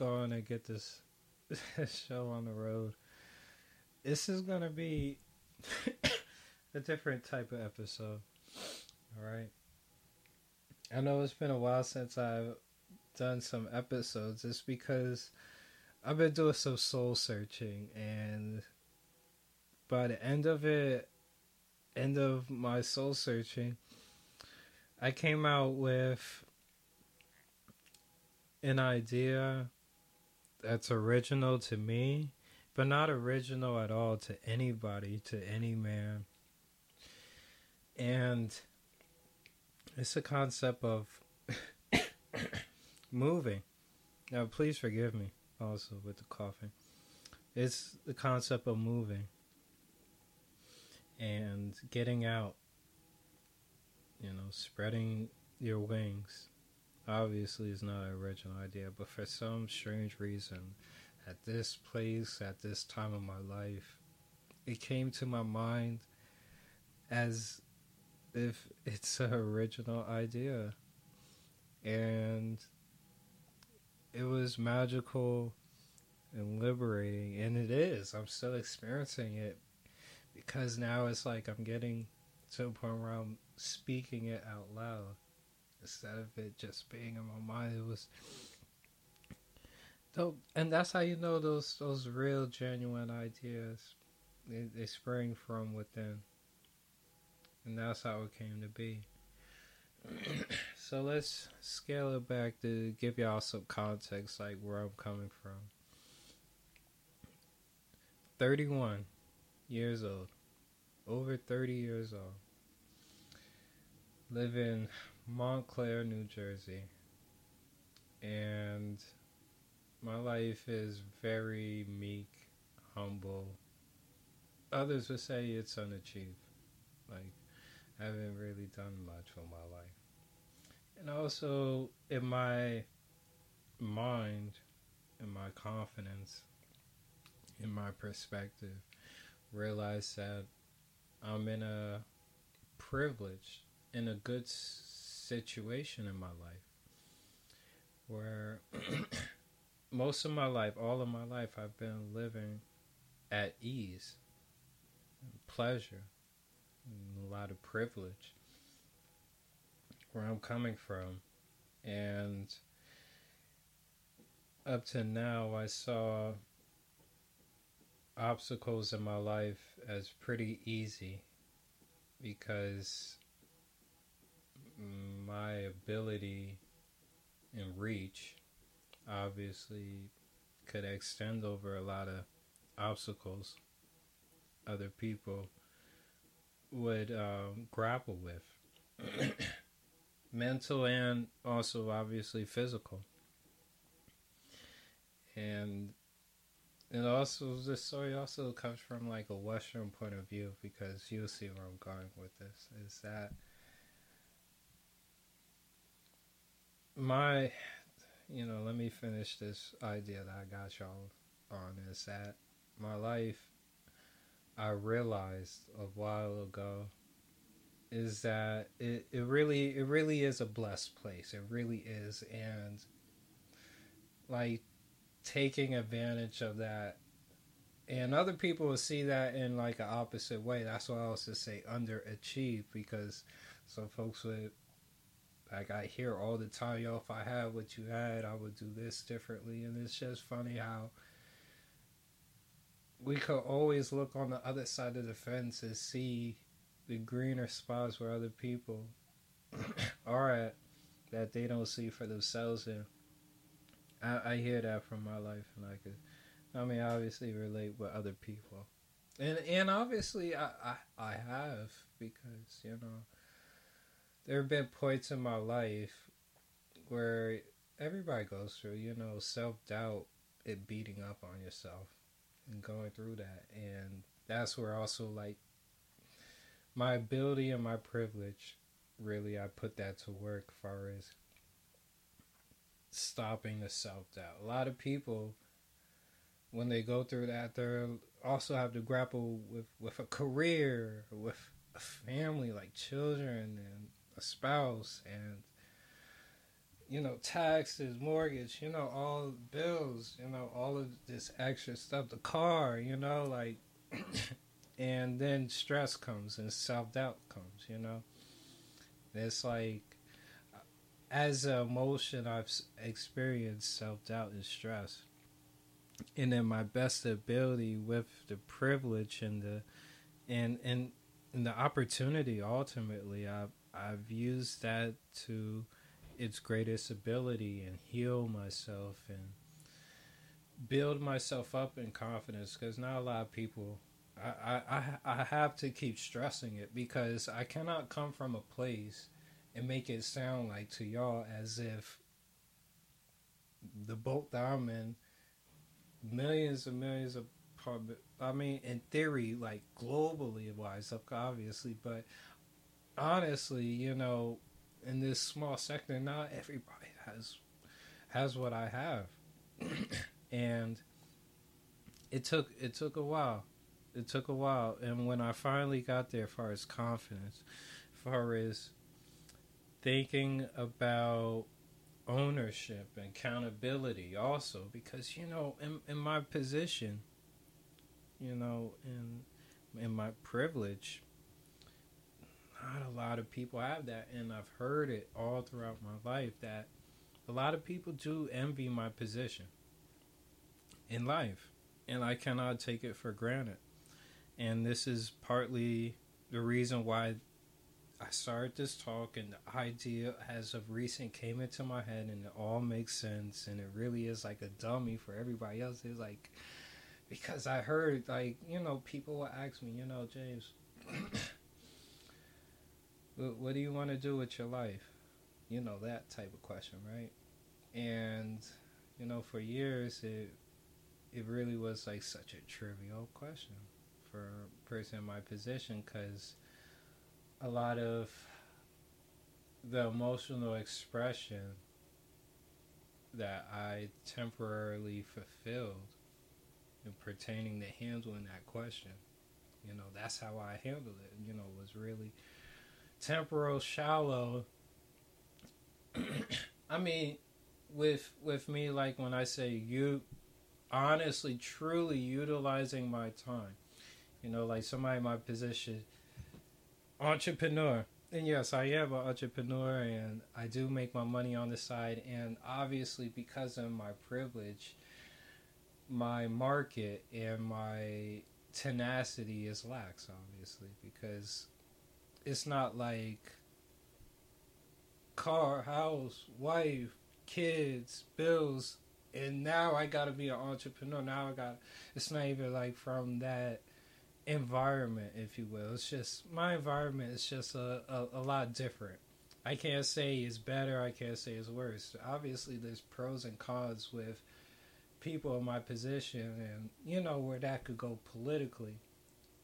All right, let's go and get this show on the road. This is gonna be a different type of episode. All right. I know it's been a while since I've done some episodes. It's because I've been doing some soul searching, and by the end of it, end of my soul searching, I came out with an idea that's original to me, but not original at all to anybody, to any man. And it's a concept of moving. Now, please forgive me also with the coughing. It's the concept of moving and getting out, you know, spreading your wings. Obviously, is not an original idea, but for some strange reason, at this place, at this time of my life, it came to my mind as if it's an original idea. And it was magical and liberating, and it is. I'm still experiencing it because now it's like I'm getting to a point where I'm speaking it out loud instead of it just being in my mind. It was. Though, and that's how you know those those real genuine ideas. They, they spring from within and that's how it came to be. so let's scale it back to give y'all some context, like where I'm coming from. 31 years old, over 30 years old, live in Montclair, New Jersey, and my life is very meek, humble. Others would say it's unachieved. Like, I haven't really done much for my life. And also, in my mind, in my confidence, in my perspective, realize that I'm in a privilege, in a good situation in my life where most of my life, all of my life, I've been living at ease, pleasure, a lot of privilege where I'm coming from. And up to now, I saw obstacles in my life as pretty easy because mm, my ability and reach obviously could extend over a lot of obstacles other people would um, grapple with. Mental and also obviously physical. And it also this story also comes from like a western point of view because you'll see where i'm going with this is that my you know let me finish this idea that i got y'all on is that my life I realized a while ago is that it, it really it really is a blessed place. It really is and like taking advantage of that and other people will see that in like an opposite way. That's why I to say underachieve because some folks would like I hear all the time, yo, if I had what you had, I would do this differently. And it's just funny how we could always look on the other side of the fence and see the greener spots where other people are at that they don't see for themselves. And I, I hear that from my life. And I could I mean obviously relate with other people. And and obviously I, I, I have because, you know, there have been points in my life where everybody goes through, you know, self doubt, it beating up on yourself and going through that. And that's where also like my ability and my privilege really I put that to work as far as stopping the self doubt. A lot of people when they go through that they also have to grapple with with a career, with a family like children and a spouse and you know, taxes, mortgage, you know, all bills, you know, all of this extra stuff, the car, you know, like, and then stress comes and self doubt comes, you know. It's like, as an emotion, I've experienced self doubt and stress. And then my best ability with the privilege and the, and, and, and the opportunity ultimately, I've, I've used that to, its greatest ability and heal myself and build myself up in confidence because not a lot of people I, I, I have to keep stressing it because I cannot come from a place and make it sound like to y'all as if the boat that I'm in, millions and millions of, I mean, in theory, like globally wise, obviously, but honestly, you know, in this small sector, not everybody has has what I have, and it took it took a while. It took a while, and when I finally got there, as far as confidence, far as thinking about ownership and accountability, also because you know, in in my position, you know, in in my privilege, not a lot of people have that, and I've heard it all throughout my life that a lot of people do envy my position in life, and I cannot take it for granted. And this is partly the reason why I started this talk, and the idea as of recent came into my head, and it all makes sense, and it really is like a dummy for everybody else. It's like because I heard like you know people will ask me, you know, James. What, do you want to do with your life? You know, that type of question, right? And, you know, for years, it, it really was like such a trivial question for a person in my position because a lot of the emotional expression that I temporarily fulfilled in pertaining to handling that question. You know, that's how I handled it. You know, was really temporal shallow. I mean with with me like when i say you honestly truly utilizing my time. You know like somebody in my position entrepreneur. And yes i am an entrepreneur and i do make my money on the side. And obviously because of my privilege my market and my tenacity is lax obviously because it's not like car, house, wife, kids, bills, and now I gotta be an entrepreneur. Now I got it's not even like from that environment, if you will. It's just my environment is just a, a, a lot different. I can't say it's better, I can't say it's worse. Obviously there's pros and cons with people in my position and you know where that could go politically.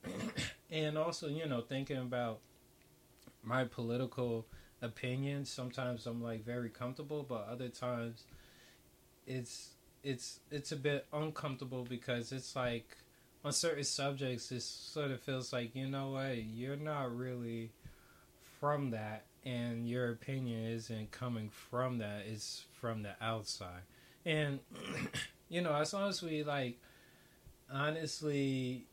and also, you know, thinking about my political opinions. Sometimes I'm like very comfortable, but other times it's it's it's a bit uncomfortable because it's like on certain subjects it sort of feels like you know what you're not really from that and your opinion isn't coming from that it's from the outside and you know as long as we like honestly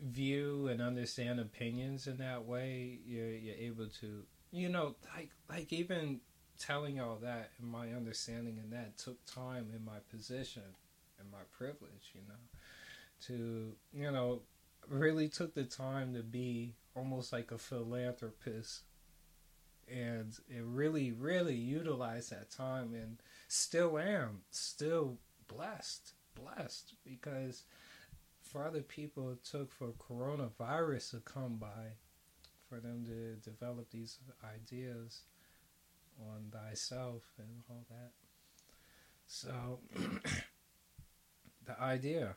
view and understand opinions in that way, you're you're able to you know like like even telling all that and my understanding in that took time in my position and my privilege, you know, to you know really took the time to be almost like a philanthropist. And it really really utilized that time and still am still blessed blessed because for other people it took for coronavirus to come by for them to develop these ideas on thyself and all that. So the idea,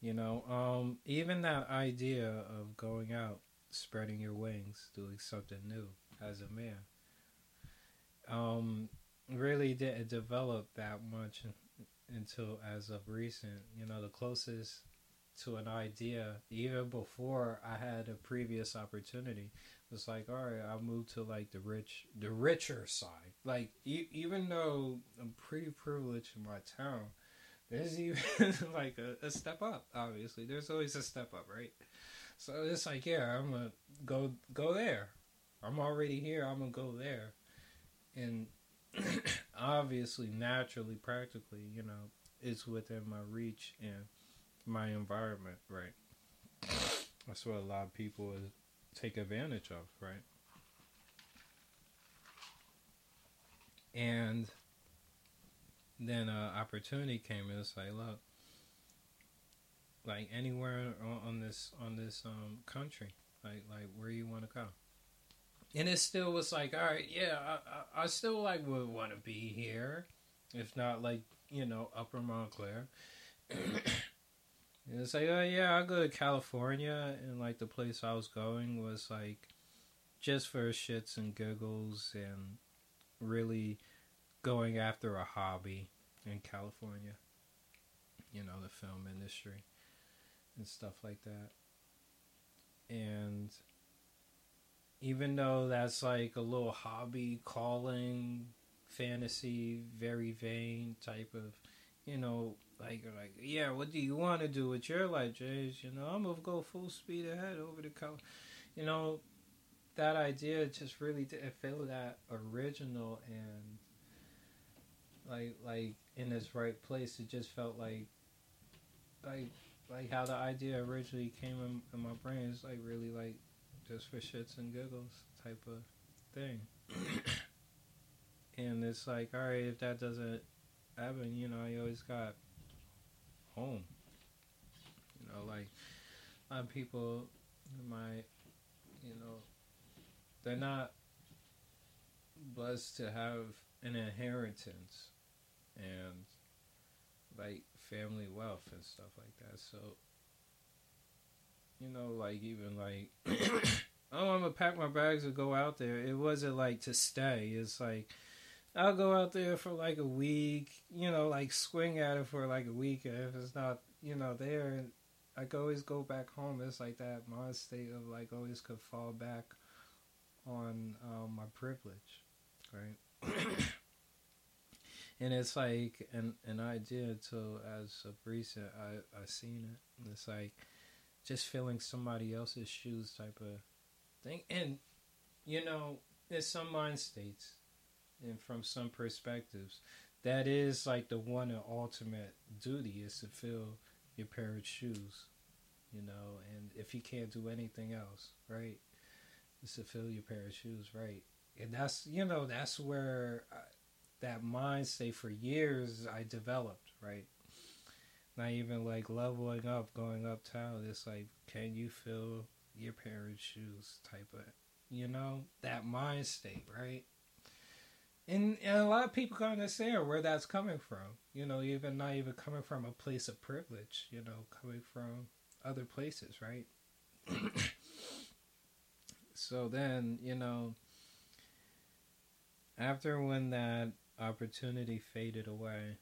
you know, um, even that idea of going out, spreading your wings, doing something new as a man, um, really didn't develop that much until as of recent. You know, the closest to an idea even before I had a previous opportunity. It's like all right i'll move to like the rich the richer side. Like e- even though i'm pretty privileged in my town there's even like a, a step up obviously. There's always a step up right? So it's like yeah i'm gonna go go there. I'm already here i'm gonna go there. And obviously naturally practically you know it's within my reach and my environment right that's what a lot of people take advantage of, right? And then uh, opportunity came and it's like, look, like anywhere on, on this on this um, country, like like where you want to go. And it still was like, all right, yeah, I, I, I still like would want to be here, if not like you know Upper Montclair. And it's like, oh yeah, I'll go to California, and like the place I was going was like just for shits and giggles, and really going after a hobby in California. You know, the film industry and stuff like that. And even though that's like a little hobby calling fantasy very vain type of you know like like yeah, what do you want to do with your life, Jays? You know, I'm gonna go full speed ahead over the color. You know, that idea just really didn't feel that original and like like in its right place. It just felt like like like how the idea originally came in, in my brain. It's like really like just for shits and giggles type of thing. and it's like, all right, if that doesn't happen, you know, you always got home. You know, like a lot of people might, you know, they're not blessed to have an inheritance and like family wealth and stuff like that. So, you know, like even like, oh, I'm gonna pack my bags and go out there. It wasn't like to stay. It's like I'll go out there for like a week, you know, like swing at it for like a week. And if it's not, you know, there, I can always go back home. It's like that mind state of like always could fall back on um, my privilege, right? and it's like an an idea to as of recent I I seen it. It's like just feeling somebody else's shoes type of thing, and you know, there's some mind states and from some perspectives, that is like the one and ultimate duty is to fill your parents' shoes, you know, and if you can't do anything else, right, is to fill your parents' shoes, right, and that's you know that's where I, that mind state for years I developed, right. Not even like leveling up, going uptown. It's like, can you fill your parents' shoes? Type of, you know, that mind state, right? And, and a lot of people can understand where that's coming from. You know, even not even coming from a place of privilege. You know, coming from other places, right? so then, you know, after when that opportunity faded away,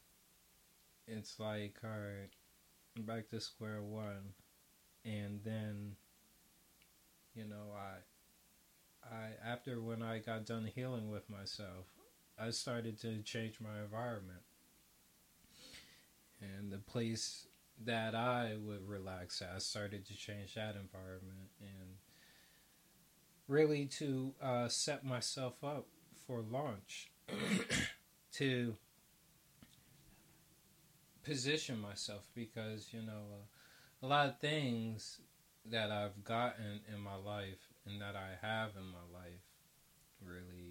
it's like, all right, I'm back to square one, and then, you know, I, I after when I got done healing with myself, I started to change my environment. And the place that I would relax at, I started to change that environment and really to uh, set myself up for launch, to position myself because, you know, uh, a lot of things that I've gotten in my life and that I have in my life really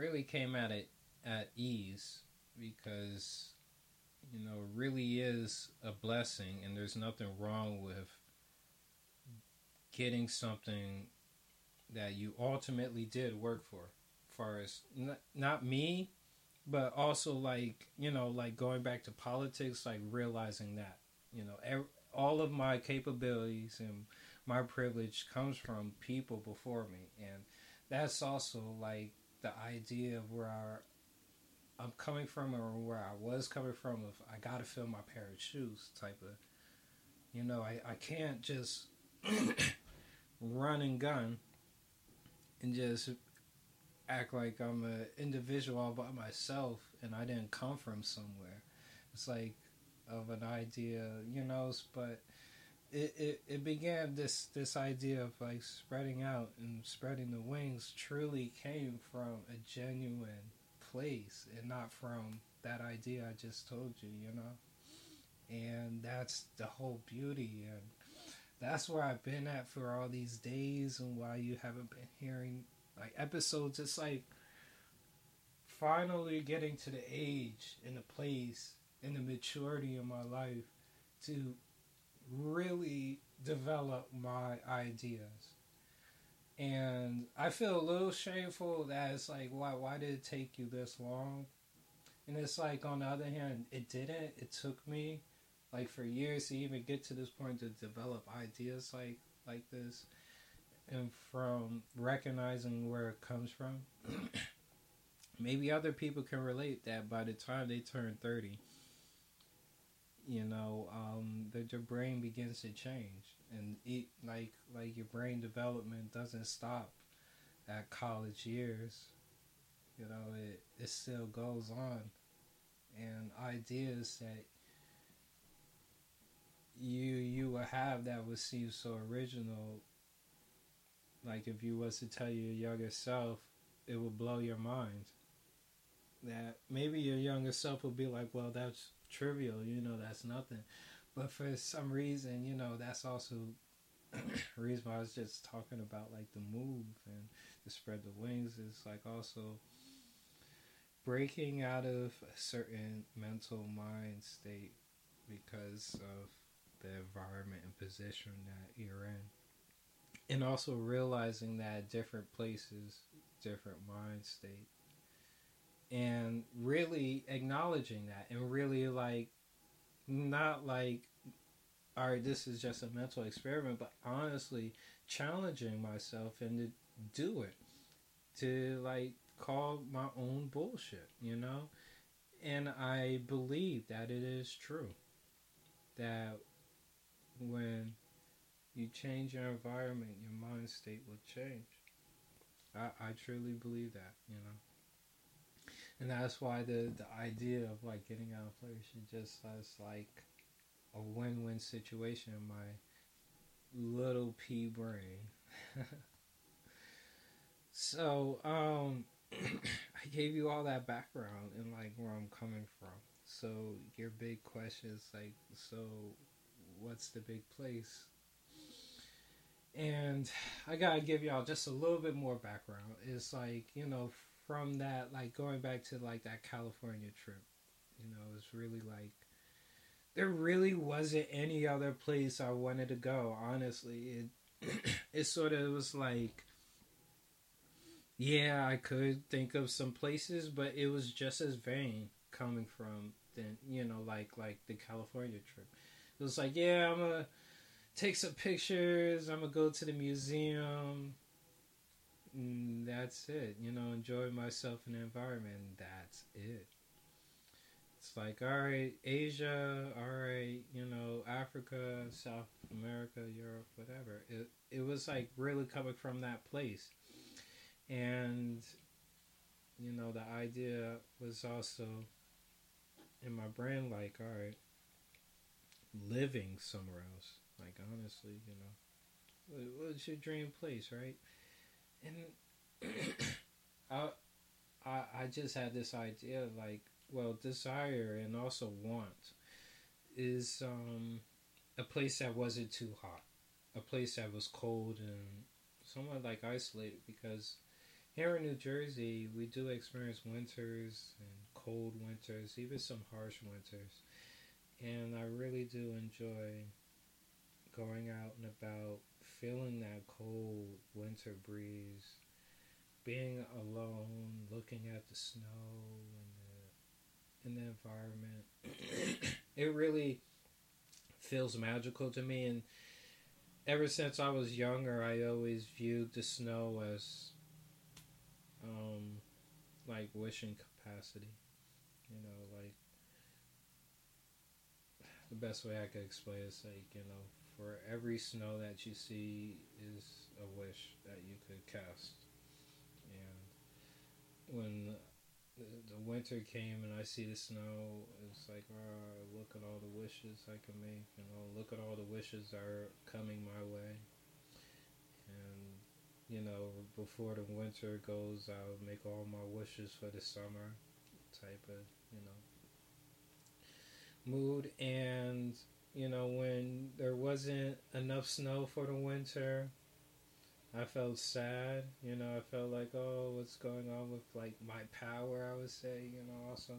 really came at it at ease because you know really is a blessing and there's nothing wrong with getting something that you ultimately did work for. Far as not, not me but also like you know like going back to politics like realizing that you know every, all of my capabilities and my privilege comes from people before me and that's also like the idea of where I'm coming from or where I was coming from of I gotta fill my pair of shoes type of you know, I, I can't just run and gun and just act like I'm an individual all by myself and I didn't come from somewhere. It's like of an idea, you know, but it, it, it began this this idea of like spreading out and spreading the wings truly came from a genuine place and not from that idea I just told you, you know? And that's the whole beauty and that's where I've been at for all these days and why you haven't been hearing like episodes. It's like finally getting to the age and the place and the maturity in my life to really develop my ideas. And I feel a little shameful that it's like, why, why did it take you this long? And it's like, on the other hand, it didn't. It took me like for years to even get to this point to develop ideas like like this and from recognizing where it comes from maybe other people can relate that by the time they turn 30 you know um, that your brain begins to change. And it like like your brain development doesn't stop at college years. You know it, it still goes on. And ideas that you you will have that would seem so original like if you was to tell your younger self it would blow your mind. That maybe your younger self would be like well that's trivial you know that's nothing but for some reason you know that's also reason why I was just talking about like the move and the spread the wings is like also breaking out of a certain mental mind state because of the environment and position that you're in. And also realizing that different places, different mind state. And really acknowledging that and really like not like all right, this is just a mental experiment, but honestly challenging myself and to do it. To like call my own bullshit, you know? And I believe that it is true. That when you change your environment, your mind state will change. I, I truly believe that, you know. And that's why the, the idea of like getting out of place is just as like a win win situation in my little pea brain. so, um I gave you all that background and like where I'm coming from. So your big question is like so what's the big place? And I gotta give y'all just a little bit more background. It's like, you know, from that, like going back to like that California trip, you know, it was really like, there really wasn't any other place I wanted to go, honestly. It, it sort of was like, yeah, I could think of some places, but it was just as vain coming from then, you know, like like the California trip. It was like, yeah, I'm gonna take some pictures. I'm gonna go to the museum. And that's it. You know, enjoy myself in the environment. That's it. It's like, all right, Asia, all right, you know, Africa, South America, Europe, whatever. It it was like really coming from that place, and you know, the idea was also in my brain, like, all right, living somewhere else. Like honestly, you know, what's your dream place, right? And I, I, I just had this idea, like, well, desire and also want is um, a place that wasn't too hot, a place that was cold and somewhat like isolated because here in New Jersey we do experience winters and cold winters, even some harsh winters. And I really do enjoy going out and about, feeling that cold winter breeze, being alone, looking at the snow and the, in the environment. it really feels magical to me, and ever since I was younger, I always viewed the snow as um, like wishing capacity. You know, like the best way I could explain is like, you know, for every snow that you see is a wish that you could cast. And when the, winter came and I see the snow, it's like, oh, look at all the wishes I can make. You know, look at all the wishes are coming my way. And you know, before the winter goes, I'll make all my wishes for the summer, type of you know mood. And you know, when there wasn't enough snow for the winter, I felt sad. You know, I felt like, oh, what's going on with like my power? I would say, you know, also,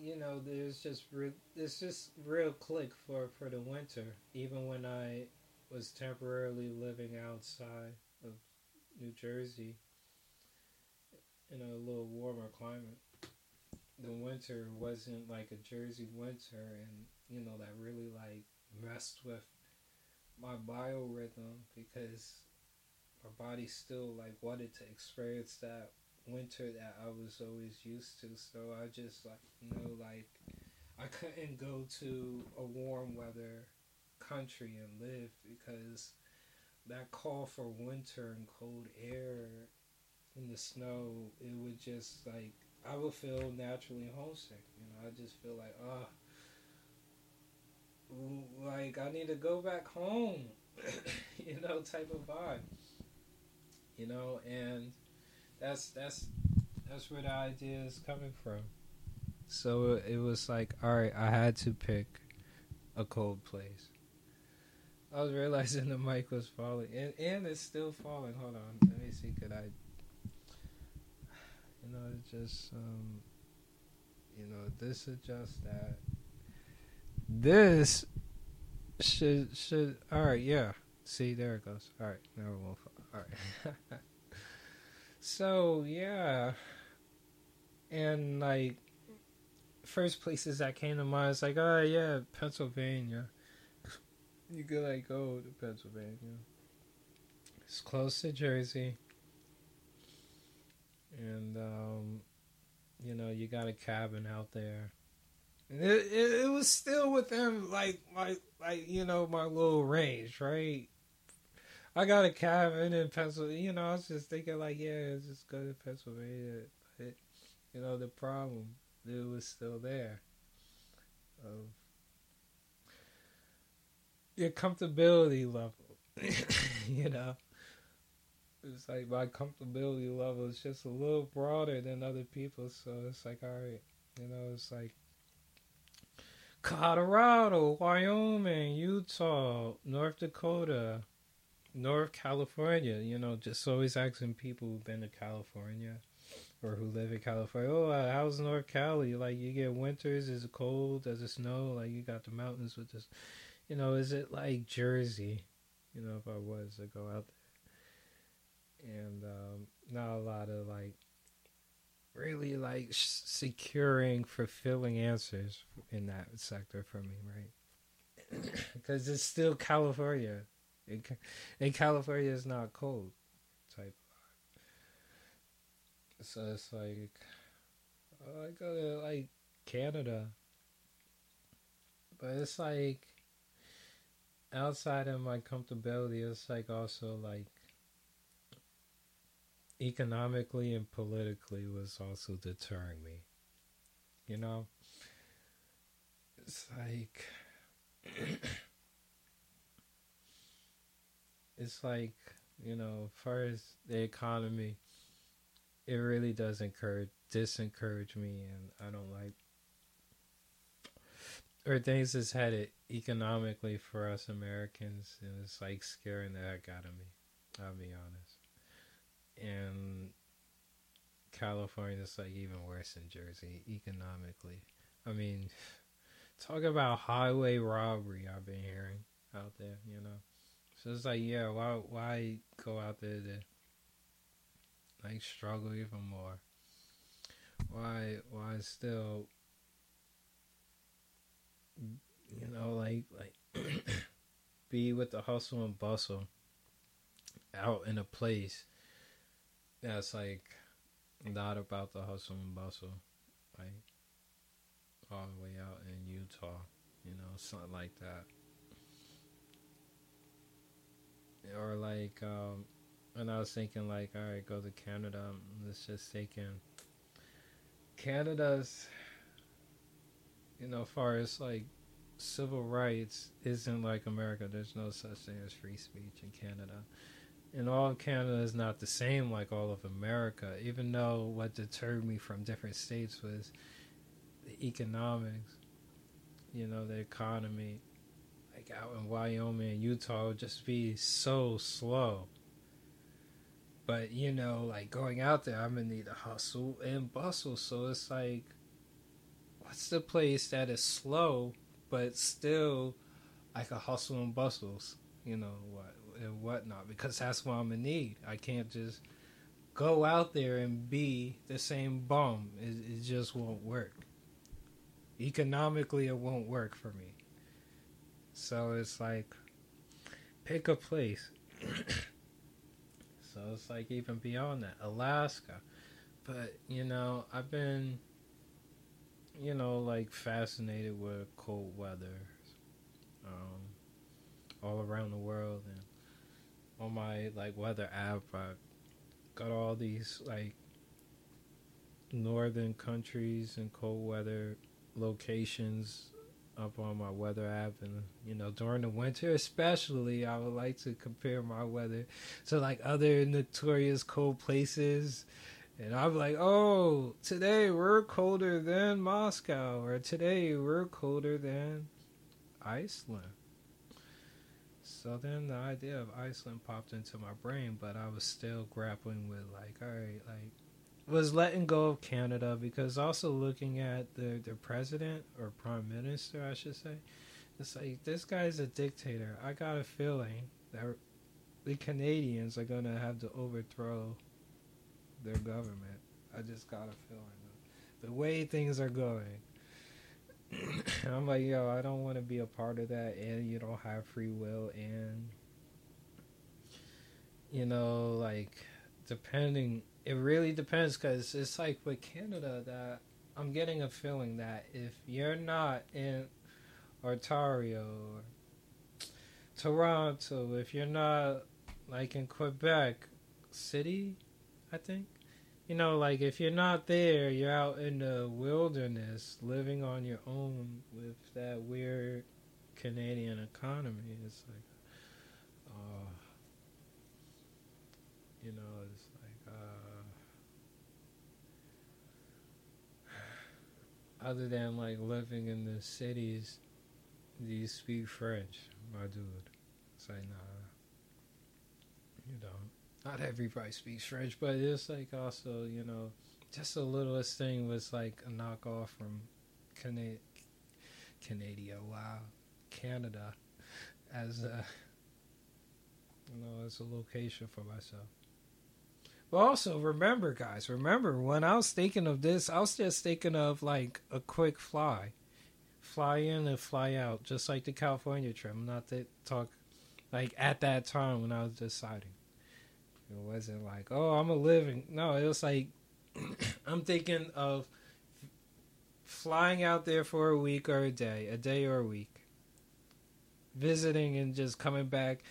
you know, there's just re- there's just real click for for the winter. Even when I was temporarily living outside of New Jersey in a little warmer climate, the winter wasn't like a Jersey winter, and you know that really like messed with my biorhythm because my body still like wanted to experience that winter that I was always used to. So I just like you know like I couldn't go to a warm weather country and live because that call for winter and cold air in the snow it would just like I would feel naturally homesick. You know, I just feel like ah. Like I need to go back home, you know, type of vibe. You know, and that's that's that's where the idea is coming from. So it was like, all right, I had to pick a cold place. I was realizing the mic was falling, and and it's still falling. Hold on, let me see. Could I? You know, it's just um, you know, this adjust that. This should should all right. Yeah. See, there it goes. All right, now won't. All right. so yeah, and like first places that came to mind is like, oh yeah, Pennsylvania. You could like go to Pennsylvania. It's close to Jersey. And um, you know, you got a cabin out there. It, it, it was still within like my like you know my little range, right? I got a cabin in Pennsylvania. You know, I was just thinking like, yeah, it's just go to Pennsylvania. But you know, the problem it was still there. Of your comfortability level, you know. It's like my comfortability level is just a little broader than other people, so it's like, all right, you know, it's like Colorado, Wyoming, Utah, North Dakota, North California. You know, just always asking people who've been to California or who live in California. Oh, uh, how's North Cali? Like, you get winters? Is it cold? Does it snow? Like, you got the mountains with this. You know, is it like Jersey? You know, if I was to go out there, and um, not a lot of like really like securing fulfilling answers in that sector for me right? Because it's still california. And california is not cold type so it's like oh, i go to like canada. But it's like outside of my comfortability it's like also like economically and politically was also deterring me. You know? It's like it's like, you know, as the economy, it really does encourage disencourage me and I don't like or things that's headed economically for us Americans and it's like scaring the heck out of me. I'll be honest and California is like even worse than Jersey economically. I mean, talk about highway robbery. I've been hearing out there, you know. So it's like, yeah, why why go out there to like struggle even more? Why why still you know like like be with the hustle and bustle out in a place it's like not about the hustle and bustle, like all the way out in Utah, you know, something like that. Or like um, and I was thinking like, all right, go to Canada. Let's just thinking Canada's, you know, far as like civil rights isn't like America. There's no such thing as free speech in Canada. And all of Canada is not the same like all of America, even though what deterred me from different states was the economics, you know, the economy. Like out in Wyoming and Utah would just be so slow. But, you know, like going out there, I'm gonna need to hustle and bustle. So it's like, what's the place that is slow but still I can hustle and bustles, you know what and whatnot, because that's what I'm gonna need. I can't just go out there and be the same bum. It, it just won't work. Economically, it won't work for me. So it's like pick a place. so it's like even beyond that, Alaska. But you know, I've been you know, like fascinated with cold weather um, all around the world. And on my like weather app, I got all these like northern countries and cold weather locations up on my weather app and you know during the winter especially i would like to compare my weather to like other notorious cold places and I'm like, oh, today we're colder than Moscow, or today we're colder than Iceland. So then the idea of Iceland popped into my brain, but I was still grappling with like, all right, like, was letting go of Canada because also looking at the the president or prime minister, I should say, it's like this guy's a dictator. I got a feeling that the Canadians are gonna have to overthrow their government. I just got a feeling the way things are going. I'm like, yo, I don't want to be a part of that, and you don't have free will, and you know, like depending, it really depends because it's like with Canada that I'm getting a feeling that if you're not in Ontario or Toronto, if you're not like in Quebec City, I think. You know, like if you're not there, you're out in the wilderness living on your own with that weird Canadian economy. It's like, uh, you know, it's like, uh, other than like living in the cities, do you speak French, my dude? It's like, nah, you don't not everybody speaks French, but it's like also, you know, just the littlest thing was like a knockoff from Cana- Canada, wow, Canada, as a, you know, as a location for myself. But also remember, guys, remember when I was thinking of this, I was just thinking of like a quick fly, fly in and fly out, just like the California trip. I'm not to talk like at that time when I was deciding. It wasn't like, oh, I'm a living. No, it was like, I'm thinking of flying out there for a week or a day, a day or a week, visiting and just coming back,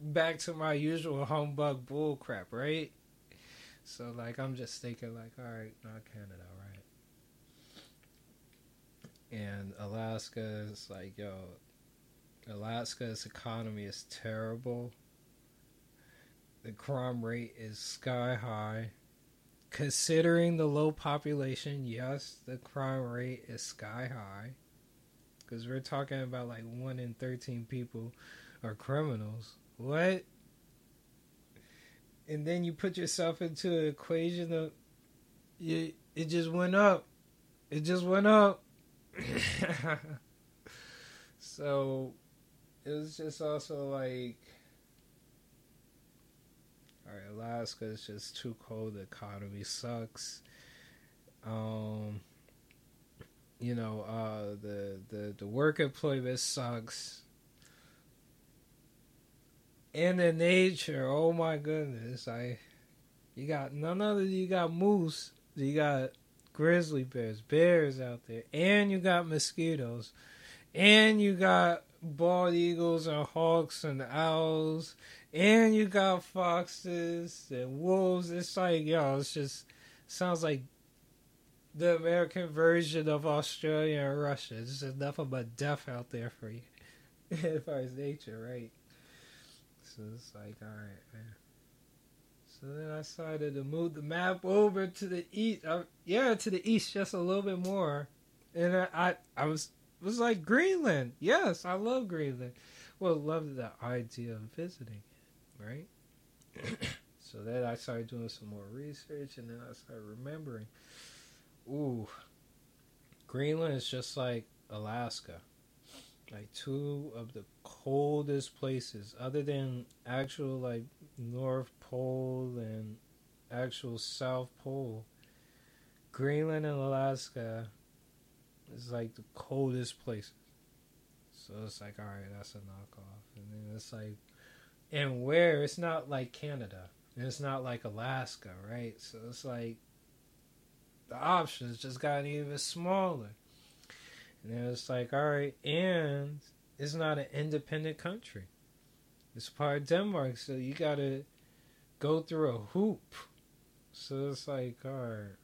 back to my usual humbug bull crap, right? So like, I'm just thinking like, all right, not Canada, right? And Alaska is like, yo, Alaska's economy is terrible the crime rate is sky high. Considering the low population, yes, the crime rate is sky high. Because we're talking about like 1 in 13 people are criminals. What? And then you put yourself into an equation of it, it just went up. It just went up. so it was just also like Alaska is just too cold. The economy sucks. Um, you know, uh, the the the work employment sucks. And the nature, oh my goodness, I, you got none other. You got moose. You got grizzly bears, bears out there, and you got mosquitoes, and you got bald eagles and hawks and owls and you got foxes and wolves. It's like yo, it's just sounds like the American version of Australia and Russia. It's just nothing but death out there for you as far as nature, right? So it's like, all right, man. So then I decided to move the map over to the east. Uh, yeah, to the east just a little bit more, and I, I, I was was like Greenland. Yes, I love Greenland. Well, love the idea of visiting it, right? so then I started doing some more research, and then I started remembering. Ooh, Greenland is just like Alaska, like two of the coldest places, other than actual like North Pole and actual South Pole. Greenland and Alaska is like the coldest places. So it's like, all right, that's a knockoff. And then it's like, and where it's not like Canada, and it's not like Alaska, right? So it's like the options just got even smaller. And it's like, all right, and it's not an independent country. It's part of Denmark, so you gotta go through a hoop. So it's like, all right.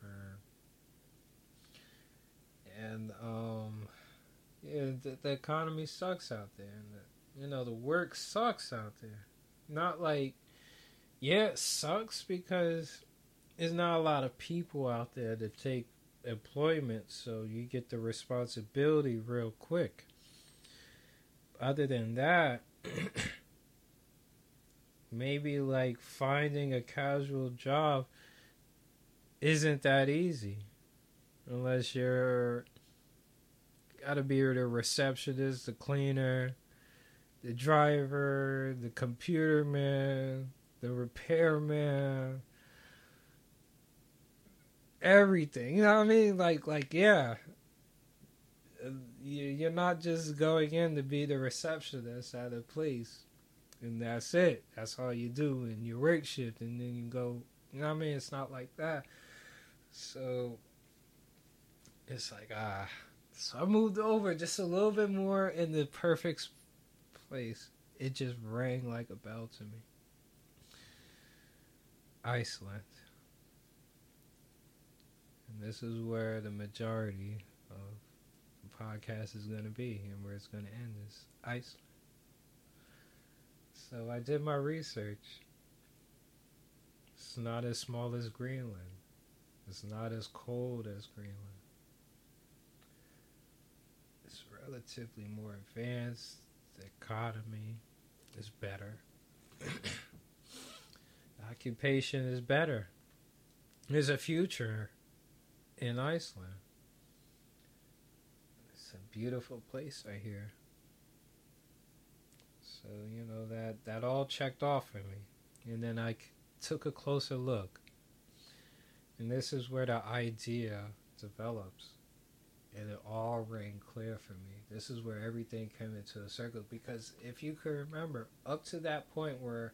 And um, yeah, the, the economy sucks out there, and the, you know the work sucks out there. Not like, yeah, it sucks because there's not a lot of people out there to take employment, so you get the responsibility real quick. Other than that, maybe like finding a casual job isn't that easy unless you're gotta be the receptionist, the cleaner, the driver, the computer man, the repairman, everything. You know what I mean? Like, like, yeah. You're not just going in to be the receptionist at a place, and that's it. That's all you do, and you work shift, and then you go. You know what I mean? It's not like that. So it's like ah. So I moved over just a little bit more in the perfect place. It just rang like a bell to me. Iceland. And this is where the majority of the podcast is going to be and where it's going to end is Iceland. So I did my research. It's not as small as Greenland. It's not as cold as Greenland. It's relatively more advanced. Economy is better. occupation is better. There's a future in Iceland. It's a beautiful place, I hear. So you know that that all checked off for me, and then I took a closer look, and this is where the idea develops, and it all rang clear for me. This is where everything came into a circle because if you could remember, up to that point where,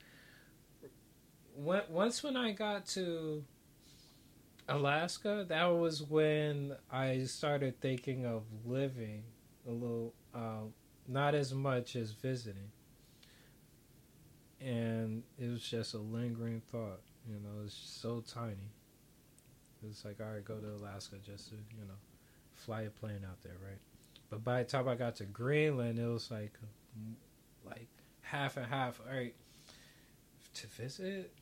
when, once when I got to Alaska, that was when I started thinking of living a little, um, not as much as visiting. And it was just a lingering thought, you know, it's so tiny. It's like, all right, go to Alaska just to, you know, fly a plane out there, right? But by the time I got to Greenland, it was like, like half and half. All right, to visit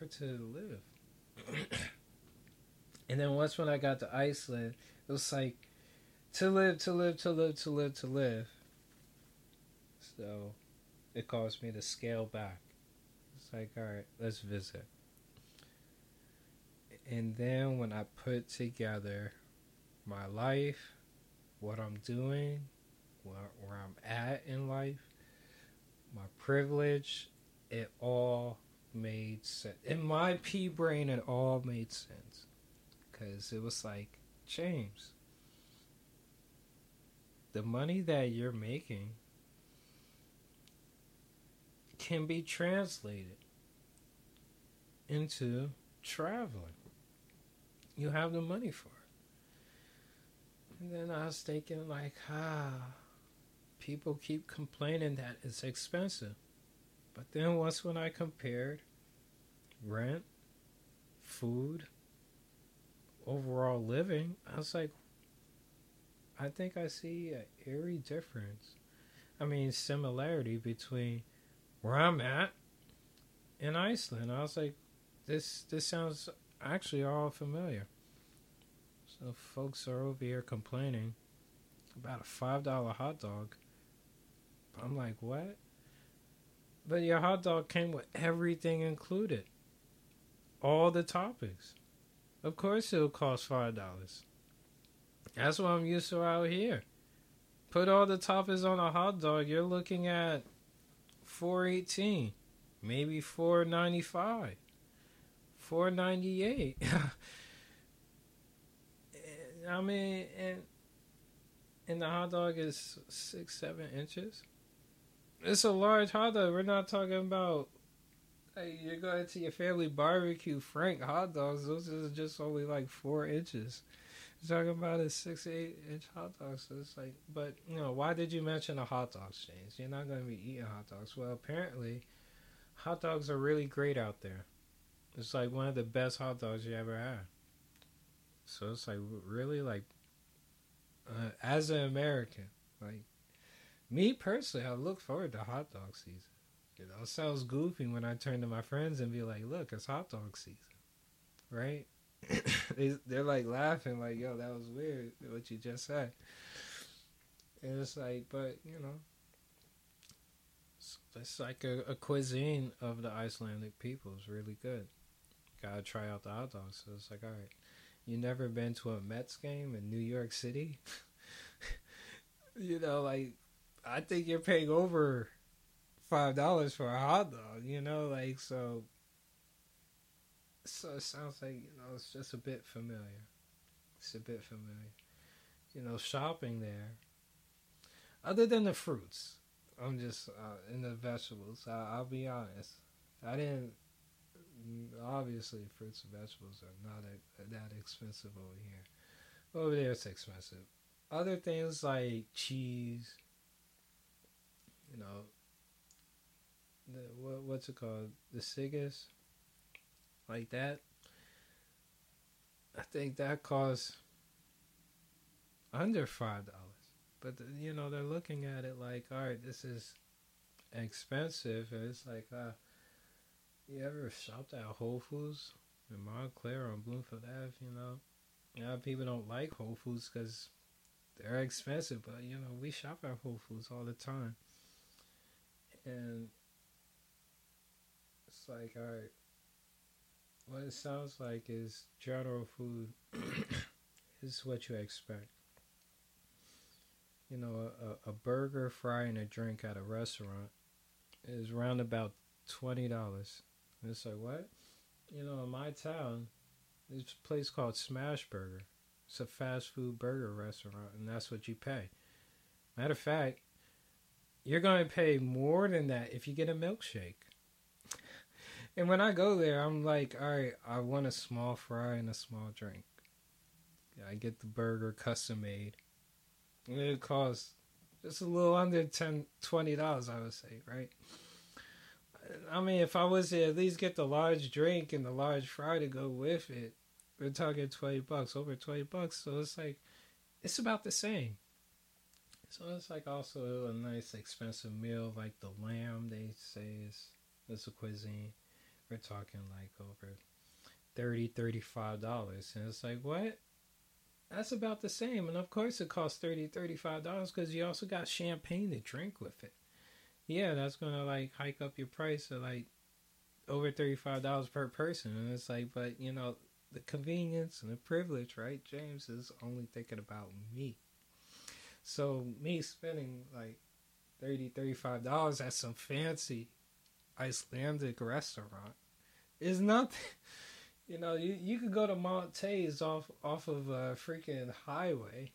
or to live. And then once when I got to Iceland, it was like to live, to live, to live, to live, to live. So it caused me to scale back. It's like, all right, let's visit. And then when I put together my life, what I'm doing, where, where I'm at in life, my privilege, it all made sense. In my pea brain, it all made sense because it was like, James, the money that you're making can be translated into traveling. You have the money for it. And then I was thinking, like, ah, people keep complaining that it's expensive. But then once when I compared rent, food, overall living, I was like, I think I see an eerie difference. I mean, similarity between where I'm at in Iceland. I was like, this this sounds actually all familiar. So folks are over here complaining about a five dollar hot dog. I'm like, what? But your hot dog came with everything included. All the toppings. Of course it'll cost five dollars. That's what I'm used to out here. Put all the toppings on a hot dog, you're looking at four eighteen, maybe four ninety five, four ninety eight. I mean, and and the hot dog is six seven inches. It's a large hot dog. We're not talking about. You're going to your family barbecue Frank hot dogs. Those are just only like four inches. You're talking about a six eight inch hot dog. So it's like, but you know, why did you mention a hot dog, James? You're not going to be eating hot dogs. Well, apparently, hot dogs are really great out there. It's like one of the best hot dogs you ever had. So it's like really like uh, as an American, like me personally, I look forward to hot dog season. You know, it sounds goofy when I turn to my friends and be like, "Look, it's hot dog season," right? they they're like laughing, like, "Yo, that was weird what you just said." And it's like, but you know, it's, it's like a, a cuisine of the Icelandic people. It's really good. Gotta try out the hot dogs. So it's like, all right. You never been to a Mets game in New York City? you know, like I think you're paying over five dollars for a hot dog. You know, like so. So it sounds like you know it's just a bit familiar. It's a bit familiar. You know, shopping there. Other than the fruits, I'm just uh, in the vegetables. I, I'll be honest. I didn't obviously fruits and vegetables are not a, that expensive over here. Over there, it's expensive. Other things like cheese, you know, the what what's it called, the Sigas, like that. I think that costs under five dollars, but the, you know they're looking at it like, all right, this is expensive, and it's like, uh, you ever shopped at Whole Foods in Montclair on Bloomfield Ave? You know, of people don't like Whole Foods because they're expensive, but you know we shop at Whole Foods all the time, and it's like all right. What it sounds like is general food is what you expect. You know, a, a burger, fry, and a drink at a restaurant is around about twenty dollars. And it's like, what? You know, in my town, there's a place called Smash Burger. It's a fast food burger restaurant, and that's what you pay. Matter of fact, you're going to pay more than that if you get a milkshake. And when I go there, I'm like, all right, I want a small fry and a small drink. I get the burger custom made. And it costs just a little under 10 $20, I would say, right? I mean, if I was to at least get the large drink and the large fry to go with it, we're talking twenty bucks, over twenty bucks. So it's like, it's about the same. So it's like also a nice expensive meal, like the lamb. They say is is a cuisine. We're talking like over 30 35 dollars, and it's like what? That's about the same, and of course it costs 30 35 dollars because you also got champagne to drink with it yeah, that's gonna like hike up your price to like over thirty five dollars per person, and it's like, but you know, the convenience and the privilege, right? James is only thinking about me. So me spending like 30 35 dollars at some fancy Icelandic restaurant is nothing. You know, you, you could go to Montes off off of a freaking highway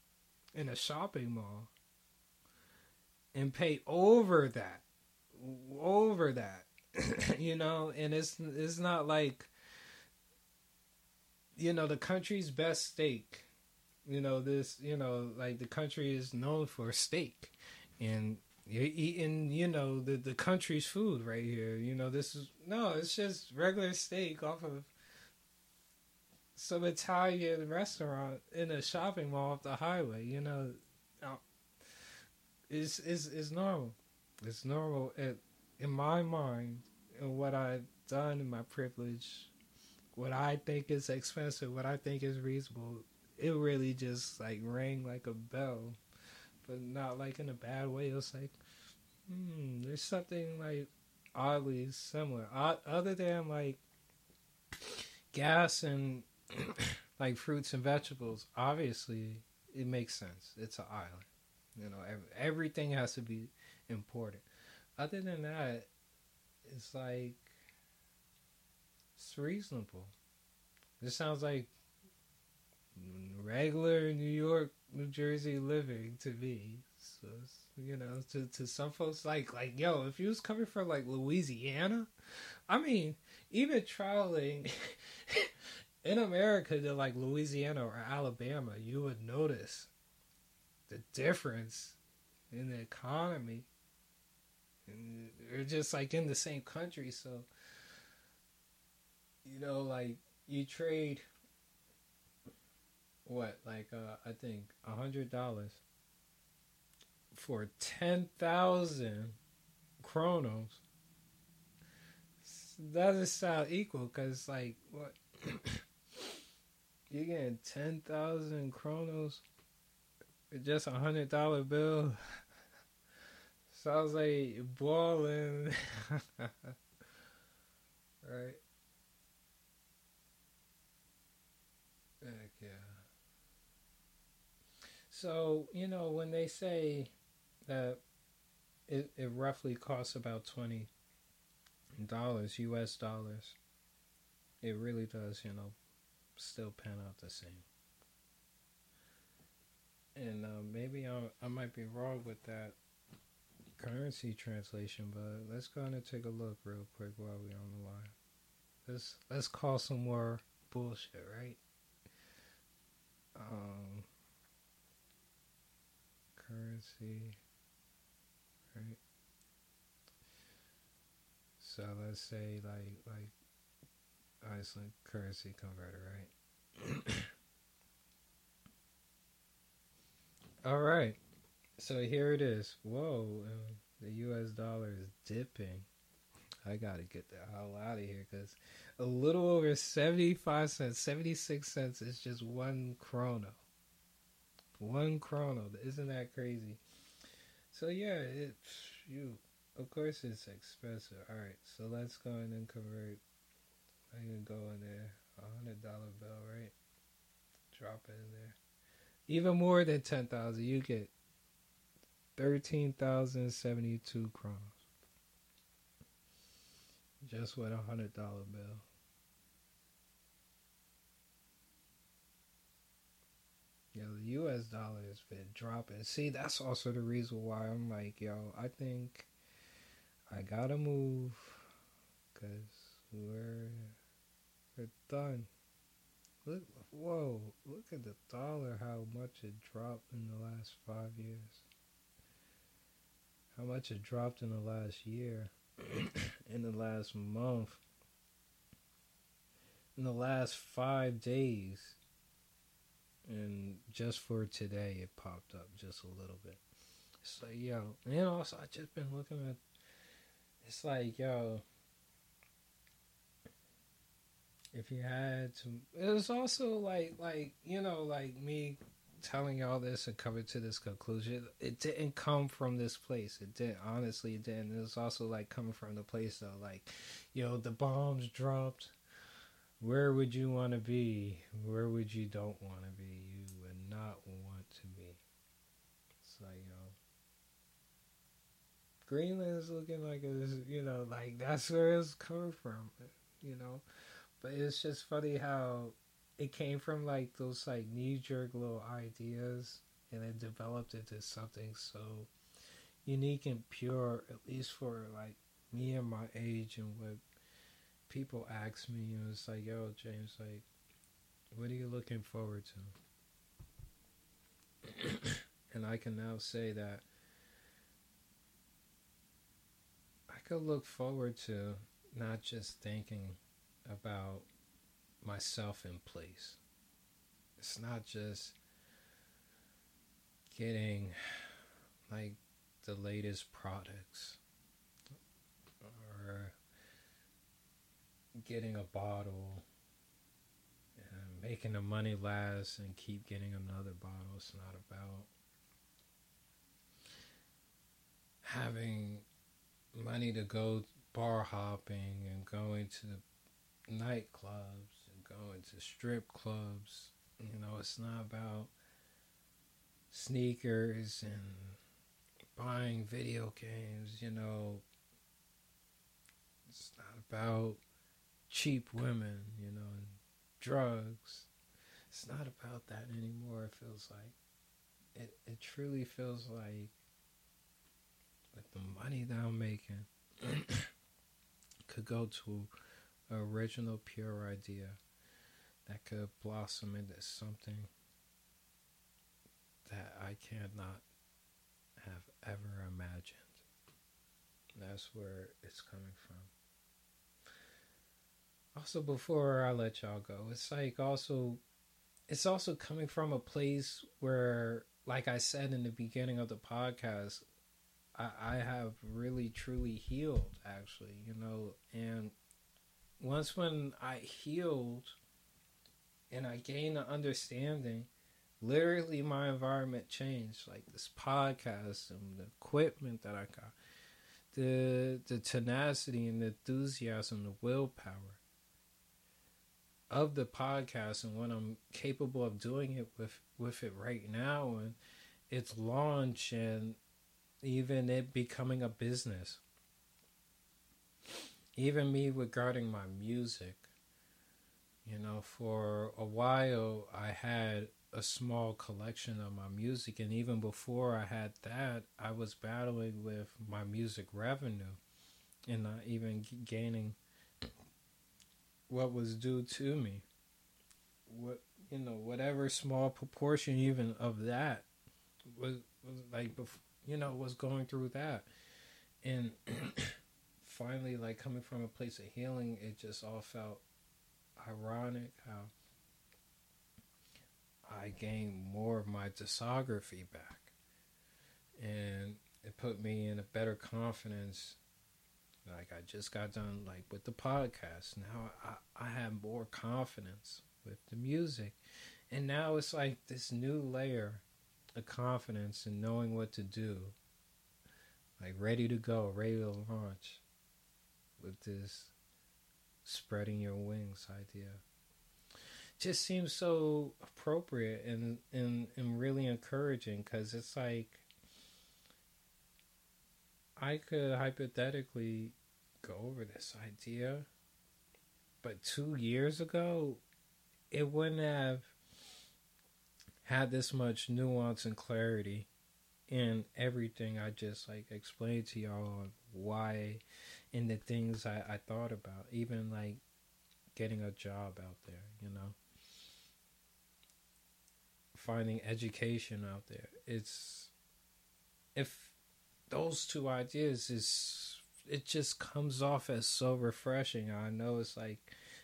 in a shopping mall and pay over that, over that, you know. And it's it's not like you know the country's best steak. You know this. You know like the country is known for steak, and you're eating, you know, the the country's food right here. You know, this is no, it's just regular steak off of some Italian restaurant in a shopping mall off the highway. You know, it's it's it's normal. It's normal in, in my mind and what I've done in my privilege. What I think is expensive, what I think is reasonable, it really just like rang like a bell, but not like in a bad way. It was like, hmm, there's something like oddly similar. Other than like gas and like fruits and vegetables, obviously it makes sense. It's an island. You know, everything has to be important. Other than that, it's like it's reasonable. This sounds like regular New York, New Jersey living to me. So you know, to to some folks like like yo, if you was coming from like Louisiana, I mean, even traveling in America to like Louisiana or Alabama, you would notice the difference in the economy. And they're just like in the same country, so you know, like you trade what, like uh, I think a hundred dollars for ten thousand kronos. That doesn't sound equal because, like, what you're getting ten thousand kronos just a hundred dollar bill. Sounds like balling. right? Heck yeah. So, you know, when they say that it, it roughly costs about twenty dollars, US dollars, it really does, you know, still pan out the same and uh, maybe I, I might be wrong with that currency translation, but let's go and take a look real quick while we're on the line. Let's let's call some more bullshit, right? Um, currency, right? So let's say like like Iceland currency converter, right? All right. So here it is. Whoa, the U.S. dollar is dipping. I gotta get the hell out of here because a little over seventy-five cents, seventy-six cents is just one chrono. One chrono. Isn't that crazy? So yeah, it. You. Of course, it's expensive. All right, so let's go in and convert. I can go in there, a hundred dollar bill, right? Drop it in there even more than 10,000, you get 13,072 crowns. Just with a $100 bill. Yo, the US dollar has been dropping. See, that's also the reason why I'm like, yo, I think I gotta move because we're, we're done. Look, whoa, look at the dollar, how much it dropped in the last five years. How much it dropped in the last year, in the last month, in the last five days. And just for today, it popped up just a little bit. Like, yo, and also, I just been looking at, it's like, yo, if you had to it was also like like you know like me telling y'all this and coming to this conclusion it didn't come from this place. It didn't honestly it didn't. It was also like coming from the place though like you know the bombs dropped. Where would you want to be? Where would you don't want to be? You would not want to be. It's like you know greenland is looking like it's you know like that's where it's coming from you know but it's just funny how it came from like those like knee jerk little ideas and it developed into something so unique and pure, at least for like me and my age and what people ask me, you know, it's like, yo, James, like, what are you looking forward to? and I can now say that I could look forward to not just thinking about myself in place. It's not just getting like the latest products or getting a bottle and making the money last and keep getting another bottle. It's not about having money to go bar hopping and going to nightclubs and going to strip clubs. You know, it's not about sneakers and buying video games, you know. It's not about cheap women, you know, and drugs. It's not about that anymore, it feels like. It it truly feels like with the money that I'm making could go to original pure idea that could blossom into something that I cannot have ever imagined. That's where it's coming from. Also, before I let y'all go, it's like also, it's also coming from a place where, like I said in the beginning of the podcast, I, I have really truly healed, actually, you know, and once when I healed and I gained an understanding literally my environment changed. Like this podcast and the equipment that i got the the tenacity and the enthusiasm the willpower of the podcast and what i'm capable of doing it with with it right now. And its launch and even it becoming a business even me regarding my music you know for a while i had a small collection of my music and even before I had that I was battling with my music revenue and not even gaining what was due to me. What you know whatever small proportion even of that was was like you know was going through that. And finally like coming from a place of healing it just all felt ironic how I gained more of my discography back. And it put me in a better confidence. Like I just got done like with the podcast. Now I, I have more confidence with the music. And now it's like this new layer of confidence and knowing what to do. Like ready to go, ready to launch with this spreading your wings idea. Just seems so appropriate and and, and really encouraging because it's like I could hypothetically go over this idea, but two years ago, it wouldn't have had this much nuance and clarity in everything I just like explained to y'all on why and the things I, I thought about, even like getting a job out there, you know finding education out there. It's if those two ideas is it just comes off as so refreshing. I know it's like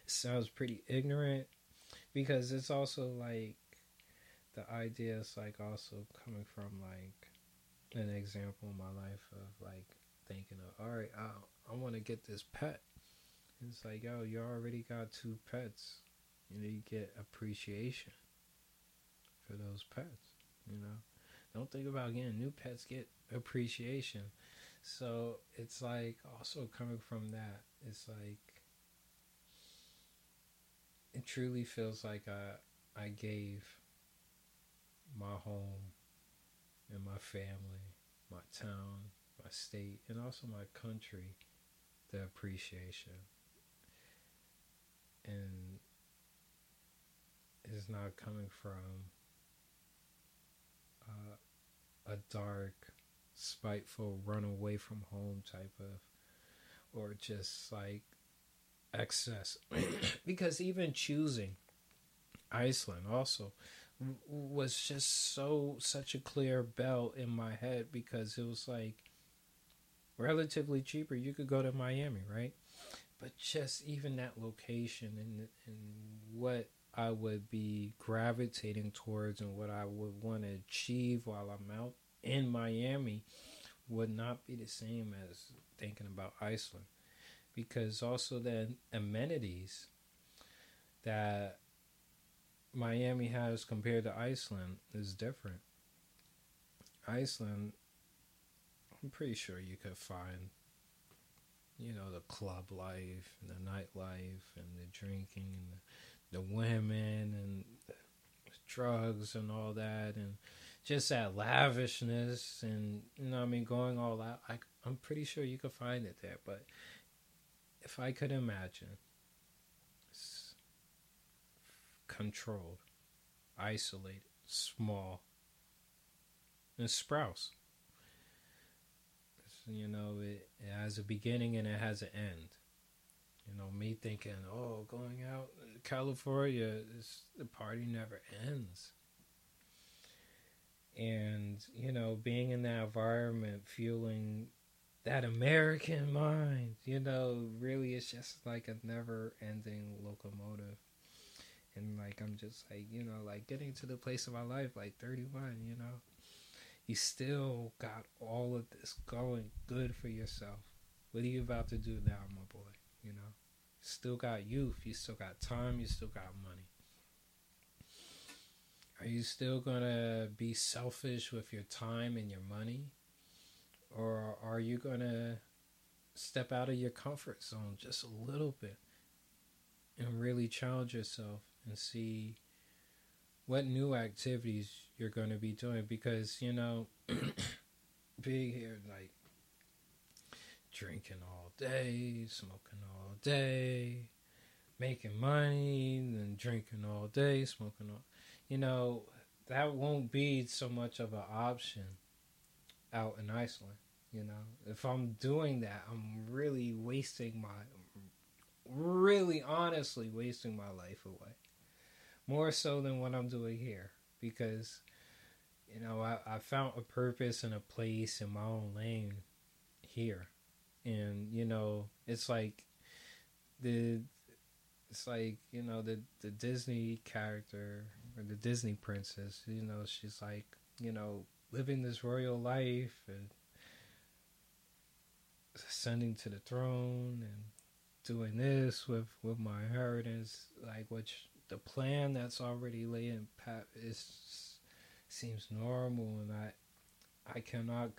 it sounds pretty ignorant because it's also like the idea is like also coming from like an example in my life of like thinking of all right, I I want to get this pet. It's like yo, you already got two pets. You know, you get appreciation for those pets. You know, don't think about getting new pets. Get appreciation. So it's like also coming from that. It's like it truly feels like I I gave my home and my family, my town, my state, and also my country the appreciation. And it's not coming from uh, a dark, spiteful, run away from home type of, or just like excess. because even choosing Iceland also was just so such a clear bell in my head because it was like relatively cheaper. You could go to Miami, right? But just even that location and and what I would be gravitating towards and what I would want to achieve while I'm out in Miami would not be the same as thinking about Iceland because also the amenities that Miami has compared to Iceland is different. Iceland, I'm pretty sure you could find, you know, the club life and the nightlife and the drinking and the, the women and the drugs and all that and just that lavishness and you know I mean going all out. I, I'm pretty sure you could find it there but if I could imagine controlled isolated small and Sprouse you know it, it has a beginning and it has an end. You know me thinking oh going out California the party never ends. And you know being in that environment feeling that american mind you know really it's just like a never ending locomotive. And like i'm just like you know like getting to the place of my life like 31 you know you still got all of this going good for yourself. What are you about to do now my boy? You know? Still got youth. You still got time. You still got money. Are you still to be selfish with your time and your money? Or are you to step out of your comfort zone just a little bit and really challenge yourself and see what new activities you're going to be doing? Because, you know, being here, like, drinking all day, smoking all day, making money, then drinking all day, smoking all you know, that won't be so much of an option out in Iceland. You know, if I'm doing that, I'm really wasting my, really honestly wasting my life away. More so than what I'm doing here. Because, you know, I, I found a purpose and a place in my own lane here. And, you know, it's like the it's like you know the the Disney character or the Disney princess. You know, she's like you know living this royal life and ascending to the throne and doing this with with my inheritance. Like which the plan that's already laid in pat is seems normal, and I I cannot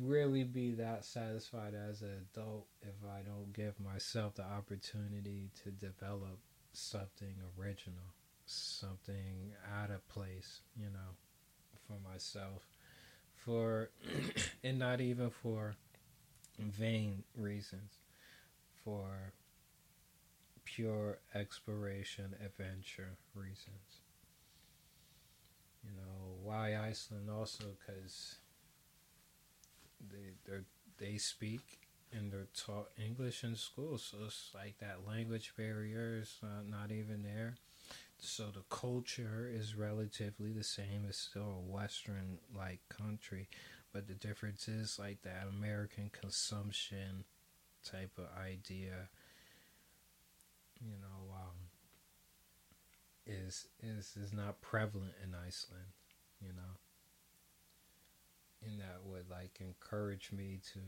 really be that satisfied as an adult if I don't give myself the opportunity to develop something original, something out of place, you know, for myself. For, and not even for vain reasons, for pure exploration, adventure reasons. You know, why Iceland also? Because they they speak and they're taught English in school, so it's like that language barrier is not, not even there. So the culture is relatively the same. It's still a Western like country, but the difference is like that American consumption type of idea. You know, um, is is is not prevalent in Iceland. You know and that would like encourage me to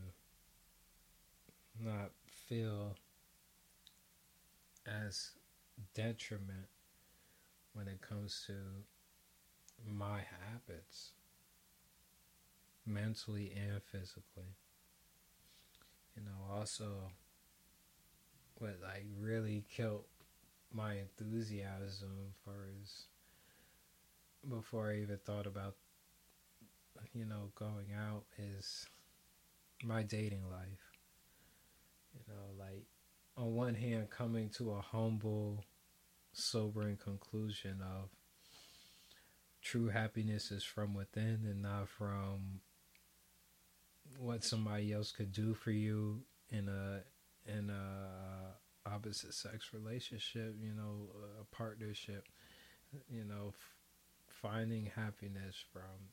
not feel as detriment when it comes to my habits mentally and physically you know also what like really killed my enthusiasm for is before I even thought about you know, going out is my dating life. You know, like on one hand, coming to a humble, sobering conclusion of true happiness is from within and not from what somebody else could do for you in a in a opposite sex relationship, you know, a partnership, you know, f- finding happiness from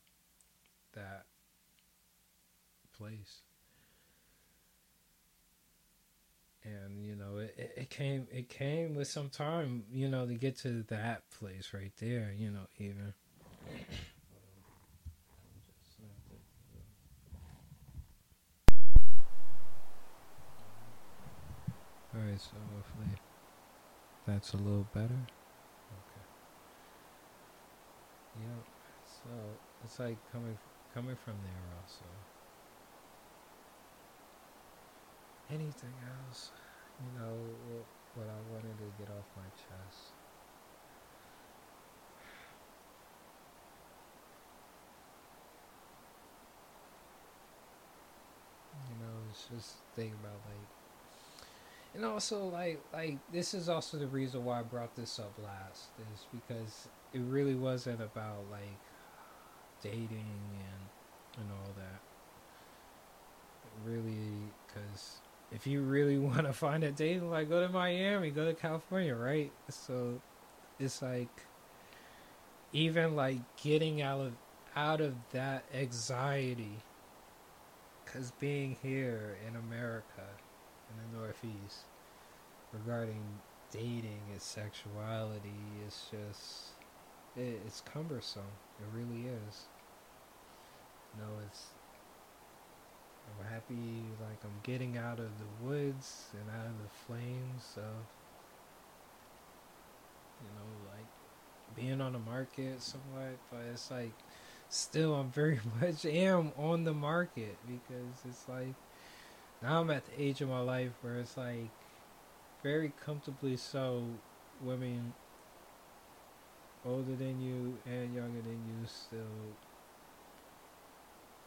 that place. And you know, it, it came it came with some time, you know, to get to that place right there, you know, even. Alright, so hopefully that's a little better. Okay. Yep. So it's like coming coming from there also. Anything else? You know what, I wanted to get off my chest. You know, it's just think about like and also like like this is also the reason why I brought this up last is because it really wasn't about like dating and and all that. Really, because if you really want to find a date, like go to Miami, go to California, right? So it's like even like getting out of out of that anxiety because being here in America in the Northeast regarding dating and sexuality is just it, it's cumbersome. It really is. You know, it's I'm happy like I'm getting out of the woods and out of the flames of you know like being on the market somewhat, but it's like still I'm very much am on the market because it's like now I'm at the age of my life where it's like very comfortably so women older than you and younger than you still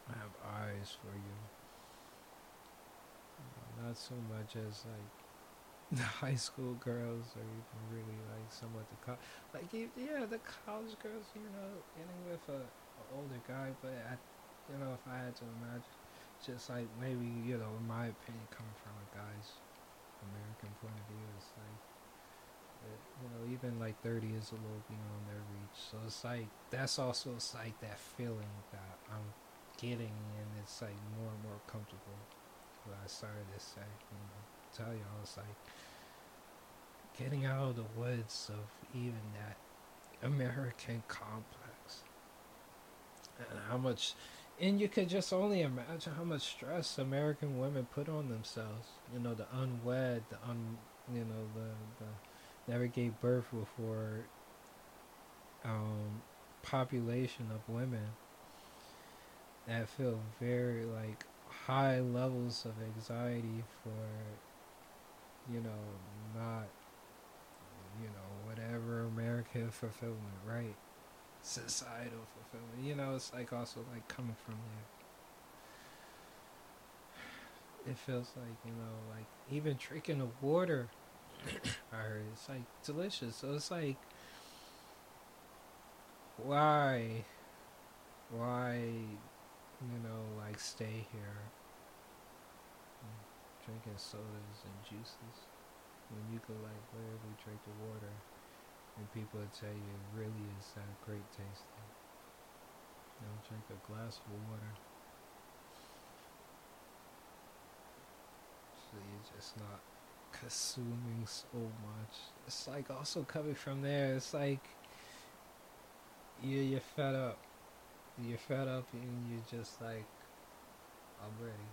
have eyes for you. Uh, not so much as like the high school girls or even really like somewhat the co- like yeah the college girls you know getting with a, a older guy but I, you know if I had to imagine just like maybe you know in my opinion coming from a guy's American point of view it's like it, you know even like 30 is a little beyond their reach. So it's like that's also it's like that feeling that I'm getting and it's like more and more comfortable what I started to say you know tell y'all it's like getting out of the woods of even that American complex. And how much and you could just only imagine how much stress American women put on themselves. You know, the unwed, the un, you know, the, the never gave birth before um, population of women that feel very like high levels of anxiety for, you know, not, you know, whatever American fulfillment, right? Societal fulfillment. You know, it's like also like coming from there. It feels like, you know, like even drinking the water I heard it's like delicious. So it's like why why you know, like stay here drinking sodas and juices when you could like literally drink the water and people would tell you it really is that great tasting. Know, drink a glass of water. So you're just not consuming so much. It's like also coming from there, it's like you you're fed up. You're fed up and you're just like I'm ready.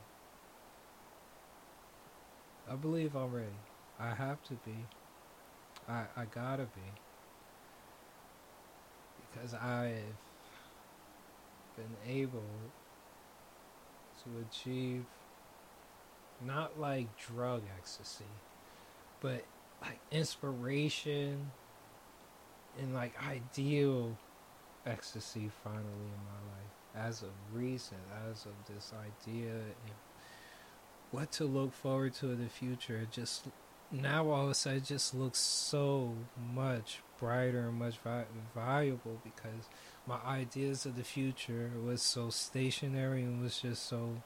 I believe I'm ready. I have to be. I I gotta be because I've been able to achieve not like drug ecstasy, but like inspiration and like ideal ecstasy finally in my life as of recent, as of this idea and what to look forward to in the future. Just now, all of a sudden, it just looks so much brighter and much vi- valuable because my ideas of the future was so stationary and was just so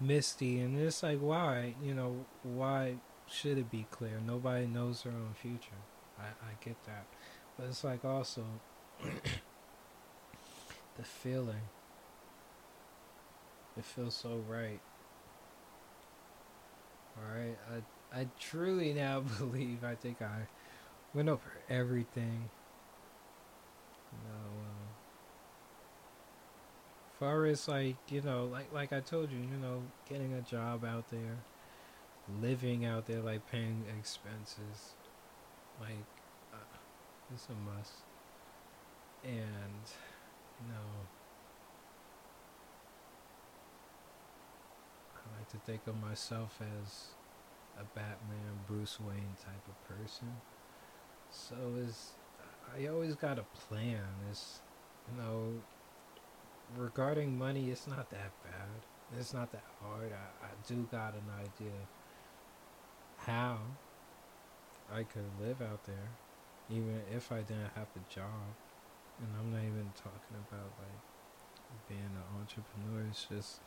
misty. And it's like why you know why should it be clear? Nobody knows their own future. I, I get that. But it's like also the feeling. It feels so right. Alright, I I truly now believe I think I went over everything. You know, uh, far as like, you know, like like I told you, you know, getting a job out there, living out there, like paying expenses, like uh, it's a must. And you know, I like to think of myself as a Batman, Bruce Wayne type of person. So is I always got a plan. It's you know regarding money, it's not that bad. It's not that hard. I, I do got an idea how I could live out there, even if I didn't have a job. And I'm not even talking about like being an entrepreneur. It's just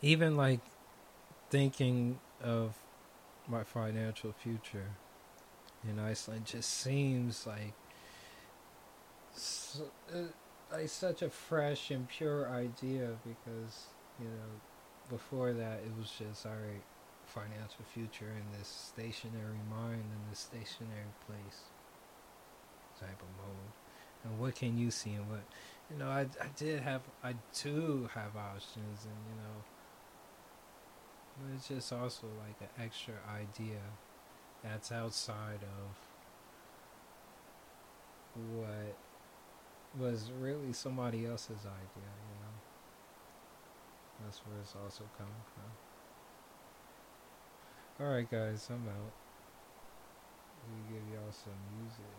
even like thinking of my financial future. In Iceland just seems like so, uh, such a fresh and pure idea because you know before that it was just our financial future in this stationary mind in this stationary place type of mode. And what can you see and what you know I, I did have I do have options and you know it's just also like an extra idea that's outside of what was really somebody else's idea, you know. That's where it's also coming from. Alright guys, I'm out. We give y'all some music.